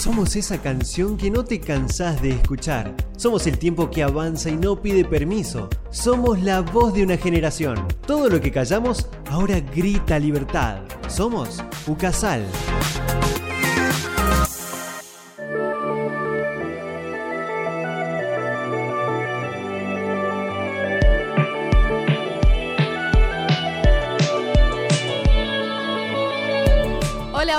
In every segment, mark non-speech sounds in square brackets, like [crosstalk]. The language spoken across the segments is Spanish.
Somos esa canción que no te cansás de escuchar. Somos el tiempo que avanza y no pide permiso. Somos la voz de una generación. Todo lo que callamos ahora grita libertad. Somos Ucasal.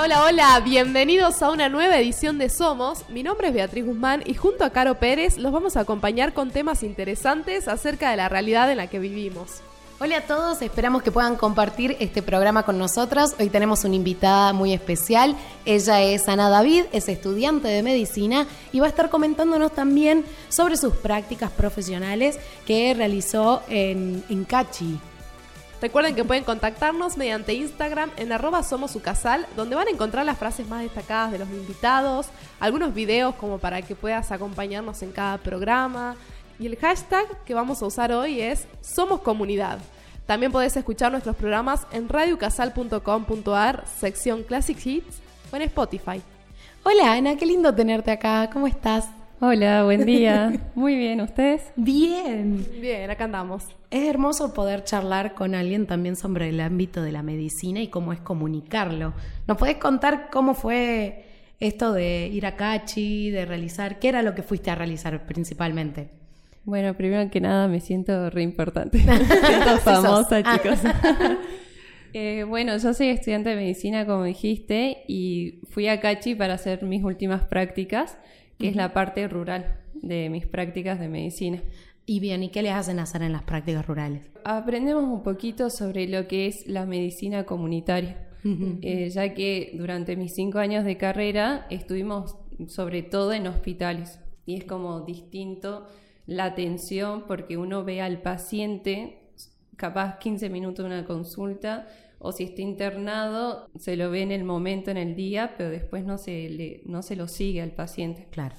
Hola, hola, bienvenidos a una nueva edición de Somos. Mi nombre es Beatriz Guzmán y junto a Caro Pérez los vamos a acompañar con temas interesantes acerca de la realidad en la que vivimos. Hola a todos, esperamos que puedan compartir este programa con nosotros. Hoy tenemos una invitada muy especial. Ella es Ana David, es estudiante de medicina y va a estar comentándonos también sobre sus prácticas profesionales que realizó en, en Cachi. Recuerden que pueden contactarnos mediante Instagram en arroba somosucasal, donde van a encontrar las frases más destacadas de los invitados, algunos videos como para que puedas acompañarnos en cada programa. Y el hashtag que vamos a usar hoy es Somos Comunidad. También podés escuchar nuestros programas en radiocasal.com.ar, sección Classic Hits o en Spotify. Hola Ana, qué lindo tenerte acá. ¿Cómo estás? Hola, buen [laughs] día. Muy bien, ¿ustedes? Bien. Bien, acá andamos. Es hermoso poder charlar con alguien también sobre el ámbito de la medicina y cómo es comunicarlo. ¿Nos podés contar cómo fue esto de ir a Cachi, de realizar? ¿Qué era lo que fuiste a realizar principalmente? Bueno, primero que nada me siento re importante. [laughs] me siento famosa, chicos. [laughs] Eh, bueno, yo soy estudiante de medicina, como dijiste, y fui a Cachi para hacer mis últimas prácticas que es la parte rural de mis prácticas de medicina. Y bien, ¿y qué les hacen hacer en las prácticas rurales? Aprendemos un poquito sobre lo que es la medicina comunitaria, eh, ya que durante mis cinco años de carrera estuvimos sobre todo en hospitales y es como distinto la atención porque uno ve al paciente capaz 15 minutos de una consulta o si está internado, se lo ve en el momento, en el día, pero después no se, le, no se lo sigue al paciente. Claro.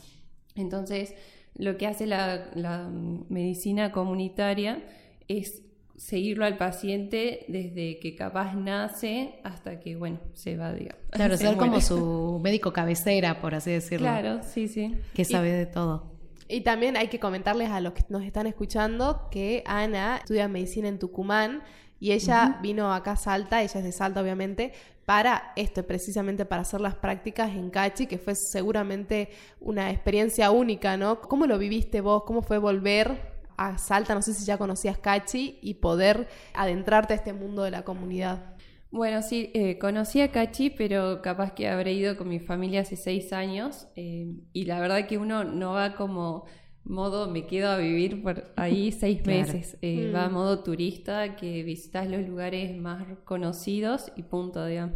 Entonces, lo que hace la, medicina comunitaria es seguirlo al paciente desde que capaz nace hasta que, bueno, se va, digamos. [laughs] Claro, ser como su médico cabecera, por así decirlo. Claro, sí, sí. Que sabe de todo. Y también hay que comentarles a los que nos están escuchando que Ana estudia medicina en Tucumán y ella vino acá a Salta, ella es de Salta obviamente, para esto, precisamente para hacer las prácticas en Cachi, que fue seguramente una experiencia única, ¿no? ¿Cómo lo viviste vos? ¿Cómo fue volver a Salta? No sé si ya conocías Cachi y poder adentrarte a este mundo de la comunidad. Bueno, sí, eh, conocí a Cachi, pero capaz que habré ido con mi familia hace seis años eh, y la verdad que uno no va como modo me quedo a vivir por ahí seis meses. Eh, va a mm. modo turista, que visitas los lugares más conocidos y punto, digamos.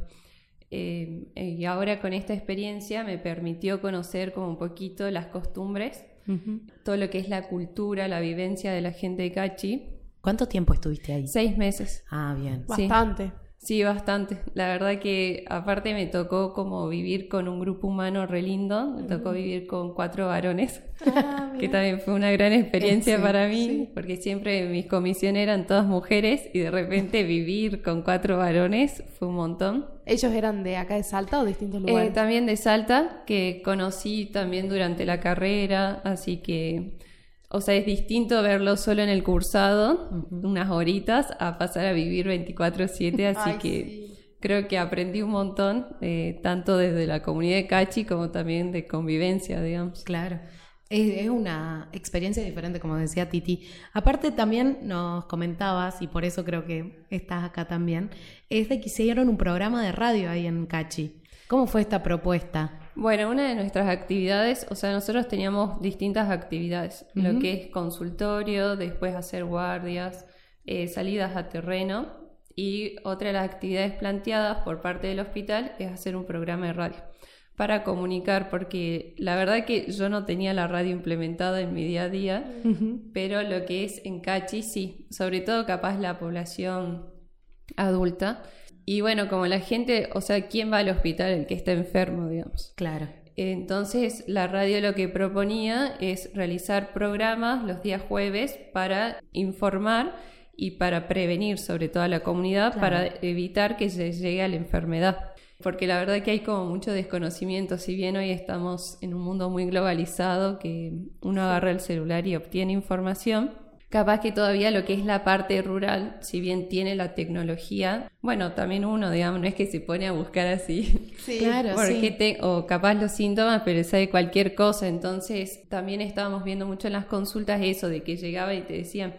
Eh, eh, y ahora con esta experiencia me permitió conocer como un poquito las costumbres, todo lo que es la cultura, la vivencia de la gente de Cachi. ¿Cuánto tiempo estuviste ahí? Seis meses. Ah, bien. Bastante. Sí, bastante. La verdad que aparte me tocó como vivir con un grupo humano re lindo, me tocó vivir con cuatro varones, ah, [laughs] que también fue una gran experiencia para mí, porque siempre mis comisiones eran todas mujeres y de repente [laughs] vivir con cuatro varones fue un montón. ¿Ellos eran de acá de Salta o de distintos eh, lugares? también de Salta, que conocí también durante la carrera, así que o sea, es distinto verlo solo en el cursado, unas horitas, a pasar a vivir 24/7, así que creo que aprendí un montón, eh, tanto desde la comunidad de Cachi como también de convivencia, digamos. Claro. Es, una experiencia diferente, como decía Titi. Aparte también nos comentabas, y por eso creo que estás acá también, es de que hicieron un programa de radio ahí en Cachi. ¿Cómo fue esta propuesta? Bueno, una de nuestras actividades, o sea, nosotros teníamos distintas actividades, lo que es consultorio, después hacer guardias, eh, salidas a terreno. Y otra de las actividades planteadas por parte del hospital es hacer un programa de radio para comunicar, porque la verdad que yo no tenía la radio implementada en mi día a día, pero lo que es en Cachi sí, sobre todo capaz la población adulta y bueno, como la gente, o sea, ¿quién va al hospital? El que está enfermo, digamos. Claro. Entonces, la radio lo que proponía es realizar programas los días jueves para informar y para prevenir sobre todo a la comunidad, para evitar que se llegue a la enfermedad. porque la verdad que hay como mucho desconocimiento, si bien hoy estamos en un mundo muy globalizado, que uno agarra el celular y obtiene información, capaz que todavía lo que es la parte rural, si bien tiene la tecnología, bueno, también uno, digamos, no es que se pone a buscar así, Sí, [laughs] Claro, porque sí. te- o capaz los síntomas, pero sabe cualquier cosa, entonces también estábamos viendo mucho en las consultas eso, de que llegaba y te decían,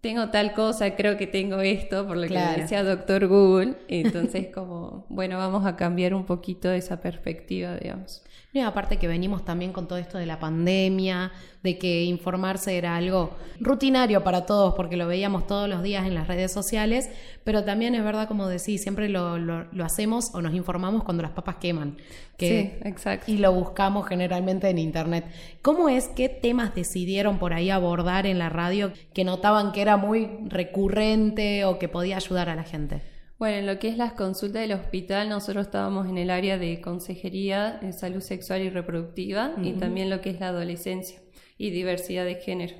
tengo tal cosa, creo que tengo esto, por lo Claro. que decía doctor Google, entonces como, [laughs] bueno, vamos a cambiar un poquito esa perspectiva, digamos. No, y aparte que venimos también con todo esto de la pandemia, de que informarse era algo rutinario para todos, porque lo veíamos todos los días en las redes sociales, pero también es verdad, como decís, siempre lo, lo- lo hacemos o nos informamos cuando las papas queman. Que, sí, exacto. y lo buscamos generalmente en internet. ¿Cómo es qué temas decidieron por ahí abordar en la radio que notaban que era muy recurrente o que podía ayudar a la gente? Bueno, en lo que es las consultas del hospital, nosotros estábamos en el área de consejería en salud sexual y reproductiva y también lo que es la adolescencia y diversidad de género.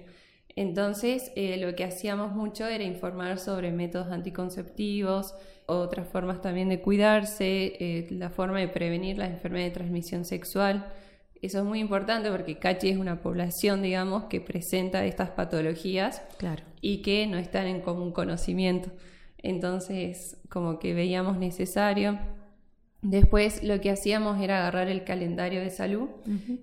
Entonces, eh, lo que hacíamos mucho era informar sobre métodos anticonceptivos, otras formas también de cuidarse, eh, la forma de prevenir las enfermedades de transmisión sexual. Eso es muy importante porque Cachi es una población, digamos, que presenta estas patologías Claro. y que no están en común conocimiento. Entonces, como que veíamos necesario. Después lo que hacíamos era agarrar el calendario de salud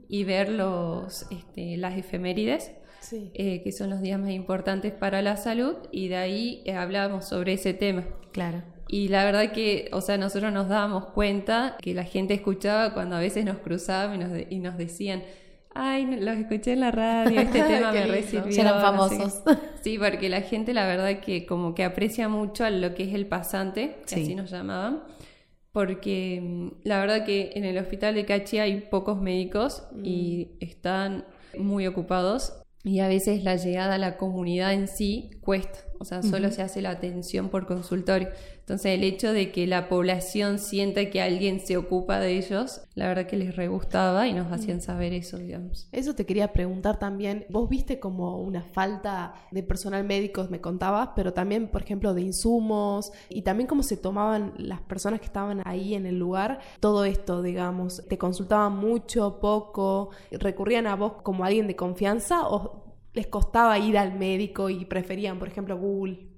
y ver los, este, las efemérides, Sí. eh, que son los días más importantes para la salud, y de ahí eh, hablábamos sobre ese tema. Claro. Y la verdad que, o sea, nosotros nos dábamos cuenta que la gente escuchaba cuando a veces nos cruzaban y nos, de- y nos decían, ay, los escuché en la radio, este [laughs] tema me recibió. Eran no sé qué". famosos. [laughs] Sí, porque la gente la verdad que como que aprecia mucho a lo que es el pasante, que Sí. así nos llamaban, porque mm, la verdad que en el hospital de Cachi hay pocos médicos y están muy ocupados y a veces la llegada a la comunidad en sí cuesta, o sea, solo se hace la atención por consultorio. Entonces el hecho de que la población sienta que alguien se ocupa de ellos, la verdad que les re gustaba y nos hacían saber eso, digamos. Eso te quería preguntar también. Vos viste como una falta de personal médico, me contabas, pero también, por ejemplo, de insumos y también cómo se tomaban las personas que estaban ahí en el lugar todo esto, digamos. ¿Te consultaban mucho, poco? ¿Recurrían a vos como alguien de confianza o les costaba ir al médico y preferían, por ejemplo, Google?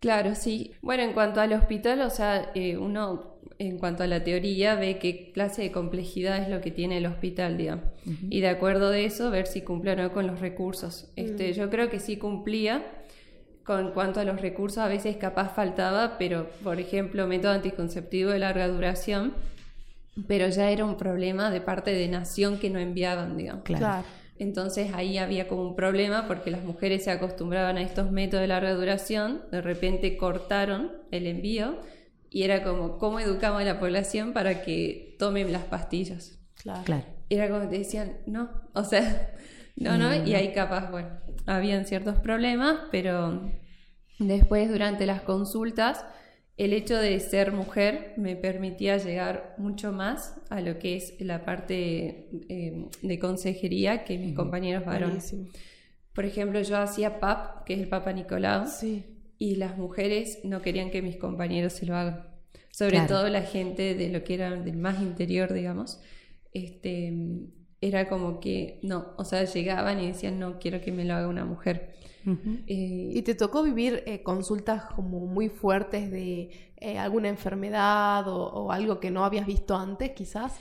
Claro, sí. Bueno, en cuanto al hospital, o sea, eh, uno, en cuanto a la teoría, ve qué clase de complejidad es lo que tiene el hospital, digamos. Y de acuerdo de eso, ver si cumple o no con los recursos. Este, Yo creo que sí cumplía. Con cuanto a los recursos, a veces capaz faltaba, pero, por ejemplo, método anticonceptivo de larga duración, pero ya era un problema de parte de nación que no enviaban, digamos. Claro. Entonces ahí había como un problema porque las mujeres se acostumbraban a estos métodos de larga duración, de repente cortaron el envío y era como, ¿cómo educamos a la población para que tomen las pastillas? Claro. Claro. Era como te decían, no, o sea, [laughs] no, no, y ahí capaz, bueno, habían ciertos problemas, pero después durante las consultas, el hecho de ser mujer me permitía llegar mucho más a lo que es la parte eh, de consejería que mis compañeros varones. Buenísimo. Por ejemplo, yo hacía PAP, que es el Papa Nicolau, Sí. y las mujeres no querían que mis compañeros se lo hagan. Sobre Claro. todo la gente de lo que era del más interior, digamos. Este, era como que no, o sea, llegaban y decían, no quiero que me lo haga una mujer. Eh, ¿Y te tocó vivir eh, consultas como muy fuertes de eh, alguna enfermedad o, o algo que no habías visto antes, quizás?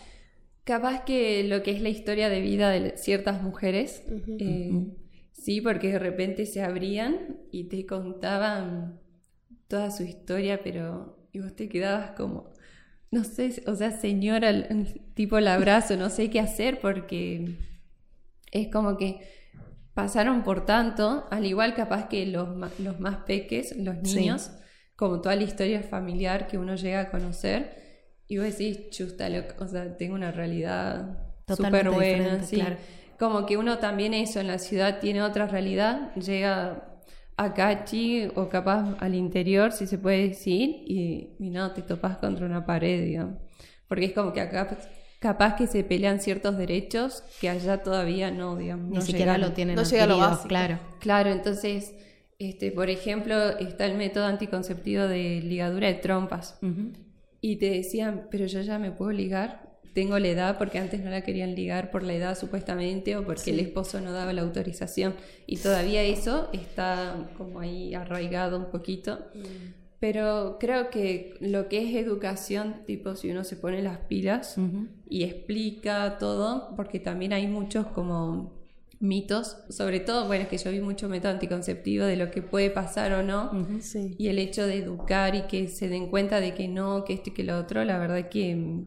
Capaz que lo que es la historia de vida de ciertas mujeres, eh, sí, porque de repente se abrían y te contaban toda su historia, pero y vos te quedabas como, no sé, o sea, señora, tipo el abrazo, no sé qué hacer porque es como que pasaron por tanto, al igual capaz que los, los más peques, los Sí. niños, como toda la historia familiar que uno llega a conocer, y vos decís, chusta, lo- o sea, tengo una realidad súper buena, sí. claro. Como que uno también eso en la ciudad tiene otra realidad, llega a Cachi o capaz al interior, si se puede decir, y, y no, te topas contra una pared, digamos. Porque es como que acá capaz que se pelean ciertos derechos que allá todavía no, digamos. Ni no siquiera lo tienen No llega a lo básico. claro. Claro, entonces, este, por ejemplo, está el método anticonceptivo de ligadura de trompas. Y te decían, pero yo ya me puedo ligar, tengo la edad porque antes no la querían ligar por la edad supuestamente o porque el esposo no daba la autorización y todavía eso está como ahí arraigado un poquito. Mm. Pero creo que lo que es educación, tipo si uno se pone las pilas y explica todo, porque también hay muchos como mitos, sobre todo, bueno, es que yo vi mucho método anticonceptivo de lo que puede pasar o no, y el hecho de educar y que se den cuenta de que no, que esto y que lo otro, la verdad que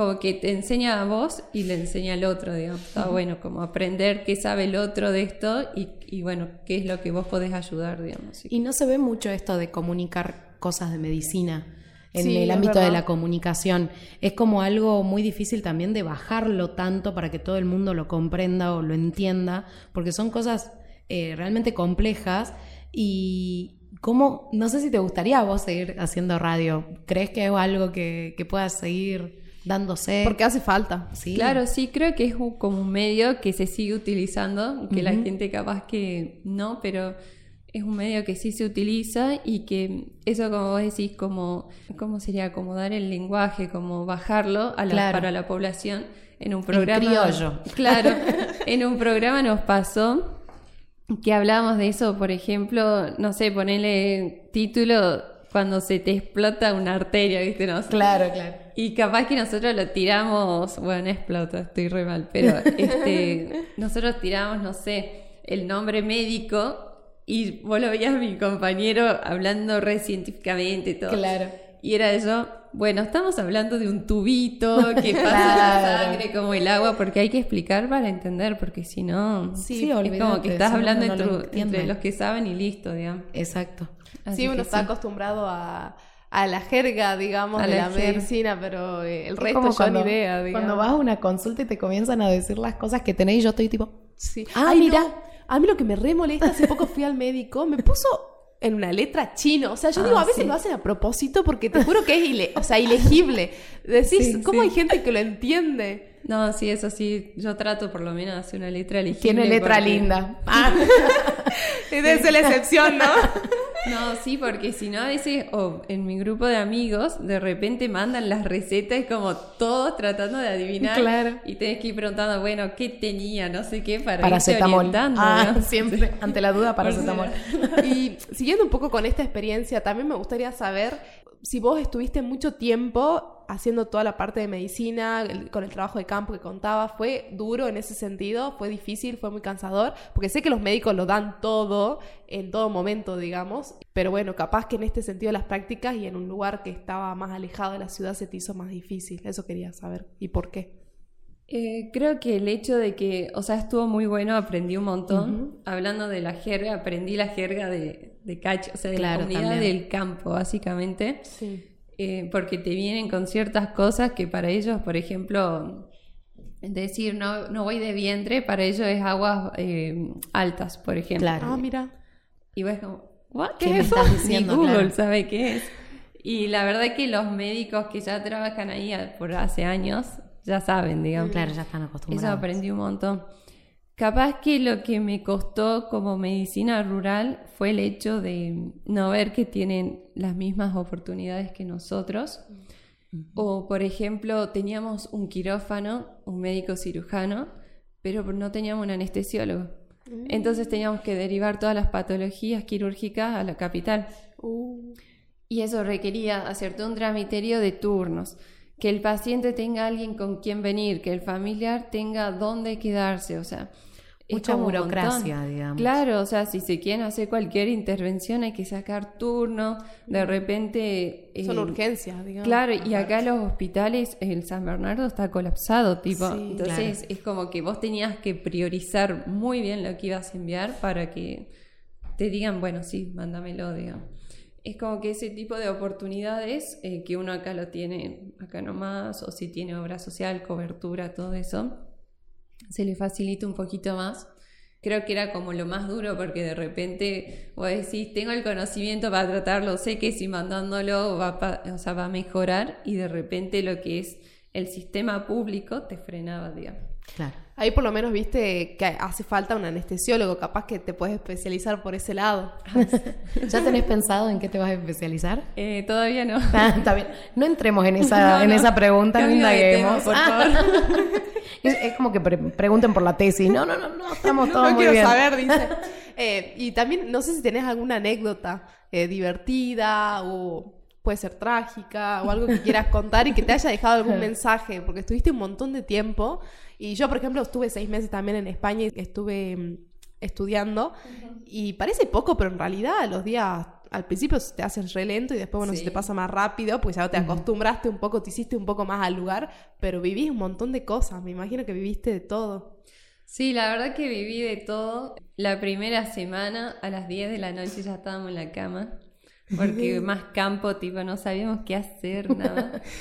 como que te enseña a vos y le enseña al otro, digamos. Está bueno como aprender qué sabe el otro de esto y, y, bueno, qué es lo que vos podés ayudar, digamos. Y no se ve mucho esto de comunicar cosas de medicina en el ámbito de la comunicación. Es como algo muy difícil también de bajarlo tanto para que todo el mundo lo comprenda o lo entienda, porque son cosas eh, realmente complejas y... ¿Cómo? No sé si te gustaría a vos seguir haciendo radio. ¿Crees que es algo que, que puedas seguir dándose. Porque hace falta. Sí. Claro, sí, creo que es como un medio que se sigue utilizando, que la gente capaz que no, pero es un medio que sí se utiliza y que eso como vos decís, como, ¿cómo sería? Acomodar el lenguaje, como bajarlo a la, para la población en un programa. criollo. Claro, [laughs] en un programa nos pasó que hablábamos de eso, por ejemplo, no sé, ponerle título cuando se te explota una arteria, ¿viste? No Claro, claro. Y capaz que nosotros lo tiramos, bueno, explota, estoy re mal, pero [laughs] este, nosotros tiramos, no sé, el nombre médico y vos lo veías a mi compañero hablando re científicamente y todo. Claro. Y era eso, bueno, estamos hablando de un tubito que [laughs] pasa la sangre como el agua, porque hay que explicar para entender, porque si no, sí, es como que estás hablando entre, los que saben y listo, digamos. Exacto. sí, uno está acostumbrado a, la jerga, digamos, de la, medicina, pero eh, el resto ya ni idea, digamos. Cuando vas a una consulta y te comienzan a decir las cosas que tenéis, yo estoy tipo, sí. ah, mira. A mí lo que me re molesta, hace poco fui al médico, me puso en una letra chino. O sea, yo digo, ah, a veces lo hacen a propósito porque te juro que es ile o sea, ilegible. Decís, ¿cómo hay gente que lo entiende? No, sí, eso sí. Yo trato por lo menos de hacer una letra legible. Tiene letra linda. [laughs] Ah. [laughs] es la excepción, ¿no? [laughs] No, sí, porque si no, a veces, o en mi grupo de amigos, de repente mandan las recetas como todos tratando de adivinar. Claro. Y tenés que ir preguntando, bueno, ¿qué tenía? No sé qué, para paracetamol. Ah, [laughs] siempre, ante la duda, paracetamol. [laughs] y siguiendo un poco con esta experiencia, también me gustaría saber si vos estuviste mucho tiempo haciendo toda la parte de medicina, con el trabajo de campo que contaba, ¿fue duro en ese sentido? ¿Fue difícil? ¿Fue muy cansador? Porque sé que los médicos lo dan todo, en todo momento, digamos, pero bueno, capaz que en este sentido las prácticas y en un lugar que estaba más alejado de la ciudad se te hizo más difícil. Eso quería saber. ¿Y por qué? Eh, creo que el hecho de que, o sea, estuvo muy bueno, aprendí un montón. Hablando de la jerga, aprendí la jerga de, de Cacho, o sea, de la comunidad del campo, básicamente. Sí. Eh, porque te vienen con ciertas cosas que para ellos, por ejemplo, decir no, no voy de vientre, para ellos es aguas eh, altas, por ejemplo. Claro. Ah, mira. Y vos como, ¿qué, es eso? Diciendo, Ni Google sabe qué es. Y la verdad es que los médicos que ya trabajan ahí por hace años ya saben, digamos. Claro, ya están acostumbrados. Eso aprendí un montón. Capaz que lo que me costó como medicina rural fue el hecho de no ver que tienen las mismas oportunidades que nosotros. O, por ejemplo, teníamos un quirófano, un médico cirujano, pero no teníamos un anestesiólogo. Mm. Entonces teníamos que derivar todas las patologías quirúrgicas a la capital. Uh. Y eso requería hacerte un tramiterio de turnos, que el paciente tenga alguien con quien venir, que el familiar tenga dónde quedarse, o sea, Mucha burocracia, digamos. Claro, o sea, si se quieren hacer cualquier intervención hay que sacar turno, de repente... Son eh, urgencias, digamos. Claro, y acá los hospitales, el San Bernardo está colapsado, tipo, entonces es como que vos tenías que priorizar muy bien lo que ibas a enviar para que te digan, bueno, sí, mándamelo, digamos. Es como que ese tipo de oportunidades eh, que uno acá lo tiene acá nomás, o si tiene obra social, cobertura, todo eso, se le facilita un poquito más. Creo que era como lo más duro porque de repente vos decís, tengo el conocimiento para tratarlo, sé que si mandándolo va, va a mejorar y de repente lo que es el sistema público te frenaba, digamos. Claro. Ahí por lo menos viste que hace falta un anestesiólogo, capaz que te puedes especializar por ese lado. [laughs] ¿Ya tenés pensado en qué te vas a especializar? Eh, todavía no. Ah, está bien. No entremos en esa, [laughs] No, en no. esa pregunta, no indaguemos. por Ah. [laughs] es, es como que pre- pregunten por la tesis. No, no, no, no, estamos todos no muy quiero bien. saber, dice. Eh, y también, no sé si tenés alguna anécdota eh, divertida o puede ser trágica o algo que quieras contar y que te haya dejado algún mensaje, porque estuviste un montón de tiempo. Y yo, por ejemplo, estuve seis meses también en España y estuve mm, estudiando. Y parece poco, pero en realidad los días al principio se te hacen re lento y después, bueno, se te pasa más rápido, pues ya te acostumbraste un poco, te hiciste un poco más al lugar, pero vivís un montón de cosas. Me imagino que viviste de todo. Sí, la verdad que viví de todo. La primera semana a las 10 de la noche ya estábamos en la cama. Porque más campo, tipo, no sabíamos qué hacer, nada. [laughs]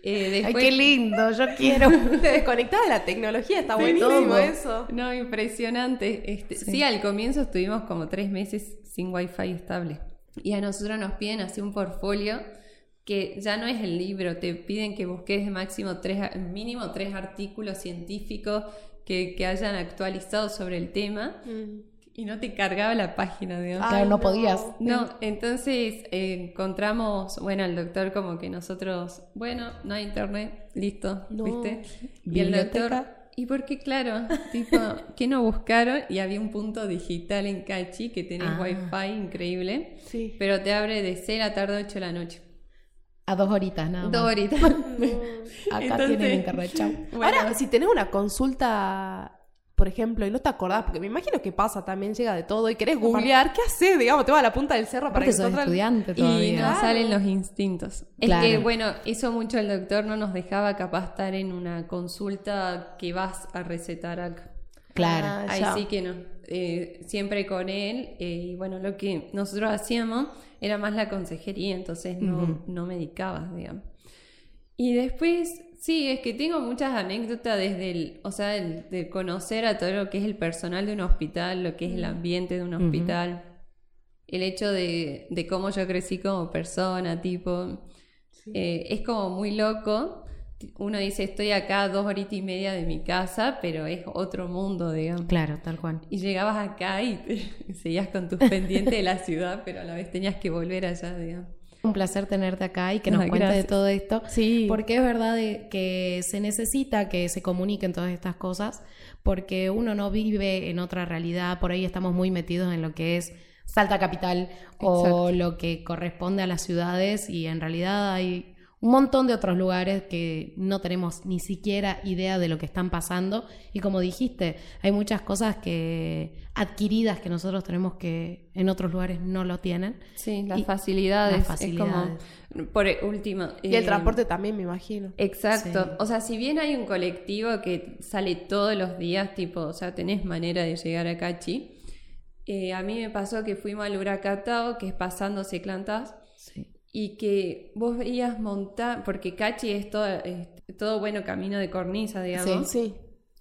Eh, Ay, después, qué lindo, yo [laughs] quiero. [laughs] Te desconectás de la tecnología, está buenísimo eso. No, impresionante. Este, sí. al comienzo estuvimos como tres meses sin wifi estable. Y a nosotros nos piden así un portfolio que ya no es el libro, te piden que busques de máximo tres, mínimo tres artículos científicos que, que hayan actualizado sobre el tema y no te cargaba la página, digamos. Claro, no podías. No, entonces eh, encontramos, bueno, el doctor como que nosotros, bueno, no hay internet, listo, No. ¿viste? Y el doctor, Biblioteca. y porque claro, tipo, ¿qué no buscaron? Y había un punto digital en Cachi que tenés Ah. wifi increíble, Sí. pero te abre de 6 de la tarde a 8 de la noche. A dos horitas nada más. Dos horitas. [laughs] Acá Entonces- tienen internet, chau. [laughs] Ahora, si tenés una consulta, por ejemplo, y no te acordás, porque me imagino que pasa también, llega de todo, y querés googlear, ¿qué haces? Digamos, te vas a la punta del cerro para Aparte sos encontrar... estudiante Y Claro. salen los instintos. Claro. Es que, bueno, eso mucho el doctor no nos dejaba capaz estar en una consulta que vas a recetar algo. Claro. Ah, Ahí ya. sí que no. Eh, siempre con él. eh, y bueno, lo que nosotros hacíamos era más la consejería, entonces no, no medicabas, digamos. Y después, sí, es que tengo muchas anécdotas desde el, o sea, el- de conocer a todo lo que es el personal de un hospital, lo que es el ambiente de un hospital, el hecho de, de cómo yo crecí como persona, tipo, eh, es como muy loco. Uno dice, estoy acá dos horitas y media de mi casa, pero es otro mundo, digamos. Claro, tal cual. Y llegabas acá y te- [laughs] seguías con tus pendientes de la ciudad, pero a la vez tenías que volver allá, digamos. Un placer tenerte acá y que nos Ay, cuentes de todo esto. Sí. Porque es verdad de que se necesita que se comuniquen todas estas cosas, porque uno no vive en otra realidad, por ahí estamos muy metidos en lo que es Salta Capital o lo que corresponde a las ciudades y en realidad hay un montón de otros lugares que no tenemos ni siquiera idea de lo que están pasando y como dijiste, hay muchas cosas que adquiridas que nosotros tenemos que en otros lugares no lo tienen. Sí, las Y- facilidades. las facilidades. Es como, por último. Y el eh, transporte también, me imagino. Exacto. Sí. O sea, si bien hay un colectivo que sale todos los días, tipo, o sea, tenés manera de llegar a Cachi. eh, a mí me pasó que fuimos al Huracatao, que es pasando Seclantás, Sí. Y que vos veías montar, porque Cachi es todo, es todo bueno camino de cornisa, digamos. Sí.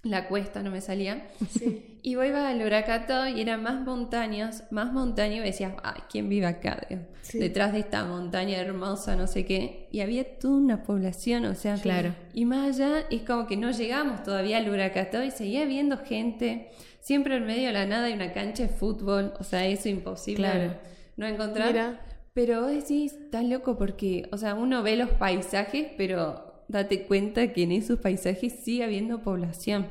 La cuesta no me salía. Sí. Y vos ibas al Huracatao y eran más montañas, más montañas, y decías, ay, ¿quién vive acá? Sí. Detrás de esta montaña hermosa, no sé qué. Y había toda una población, o sea, Claro. y más allá es como que no llegamos todavía al Huracatao y seguía viendo gente. Siempre en medio de la nada hay una cancha de fútbol, o sea, eso imposible Claro. no encontrar. Mira. Pero vos decís, estás loco porque, o sea, uno ve los paisajes, pero date cuenta que en esos paisajes sigue habiendo población.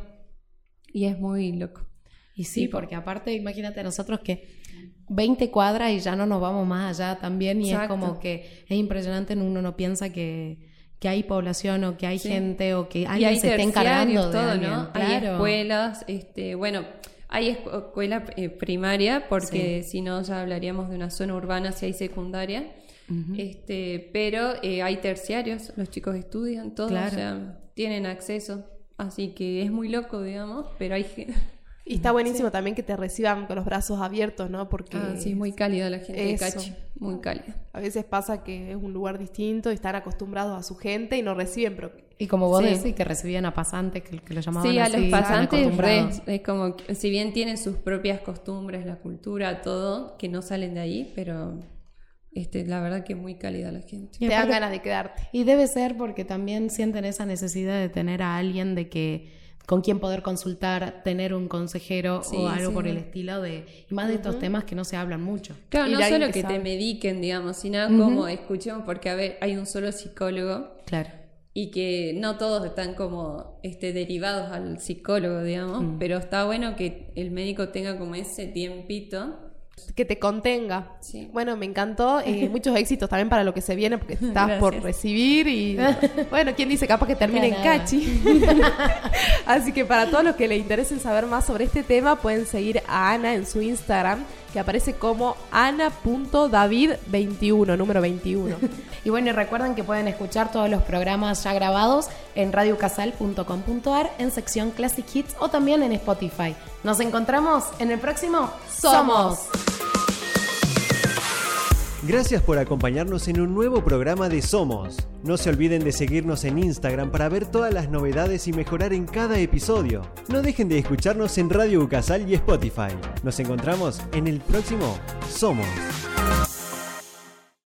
Y es muy loco. Y sí, porque aparte, imagínate nosotros que 20 cuadras y ya no nos vamos más allá también y Exacto. es como que es impresionante, uno no piensa que, que hay población o que hay Sí. gente o que y alguien hay se esté encargando de todo, alguien. ¿no? Hay Claro. escuelas, este, bueno, hay escu- escuela eh, primaria, porque si no ya hablaríamos de una zona urbana si hay secundaria. Este, pero eh, hay terciarios, los chicos estudian, todos, Claro. o sea, tienen acceso. Así que es muy loco, digamos, pero hay gente. Y está buenísimo también que te reciban con los brazos abiertos, ¿no? Porque Ah, sí, muy cálida la gente de Eso. Cachi, muy cálida. a veces pasa que es un lugar distinto y están acostumbrados a su gente y no reciben, pero Y como vos Sí. decís que recibían a pasantes, que, que lo llamaban Sí, a así, los pasantes re, es como, que, si bien tienen sus propias costumbres, la cultura, todo, que no salen de ahí, pero este, la verdad que muy cálida la gente. Y te dan ganas de quedarte. Y debe ser porque también sienten esa necesidad de tener a alguien de que con quién poder consultar, tener un consejero Sí, o algo sí. por el estilo de, y más de estos temas que no se hablan mucho. Claro, Y no solo que que, te mediquen, digamos, sino como escuchemos, porque a ver, hay un solo psicólogo Claro. Y que no todos están como este, derivados al psicólogo, digamos, Mm. pero está bueno que el médico tenga como ese tiempito. Que te contenga. Sí. Bueno, me encantó. eh, [laughs] muchos éxitos también para lo que se viene, porque [laughs] estás Gracias. por recibir y. [laughs] Bueno, ¿quién dice? Capaz que termine en. Cachi. Así que para todos los que le interesen saber más sobre este tema, pueden seguir a Ana en su Instagram, que aparece como ana.david21, número 21. [laughs] Y bueno, y recuerden que pueden escuchar todos los programas ya grabados en radiocasal.com.ar en sección Classic Hits o también en Spotify. Nos encontramos en el próximo Somos. Gracias por acompañarnos en un nuevo programa de Somos. No se olviden de seguirnos en Instagram para ver todas las novedades y mejorar en cada episodio. No dejen de escucharnos en Radio Ucasal y Spotify. Nos encontramos en el próximo Somos.